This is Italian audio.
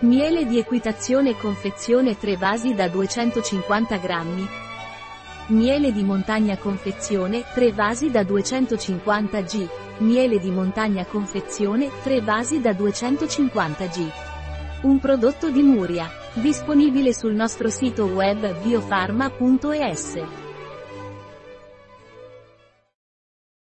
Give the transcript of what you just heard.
Miele di equitazione confezione 3 vasi da 250 grammi. Miele di montagna confezione 3 vasi da 250 g. Miele di montagna confezione 3 vasi da 250 g. Un prodotto di Muria. Disponibile sul nostro sito web biofarma.es.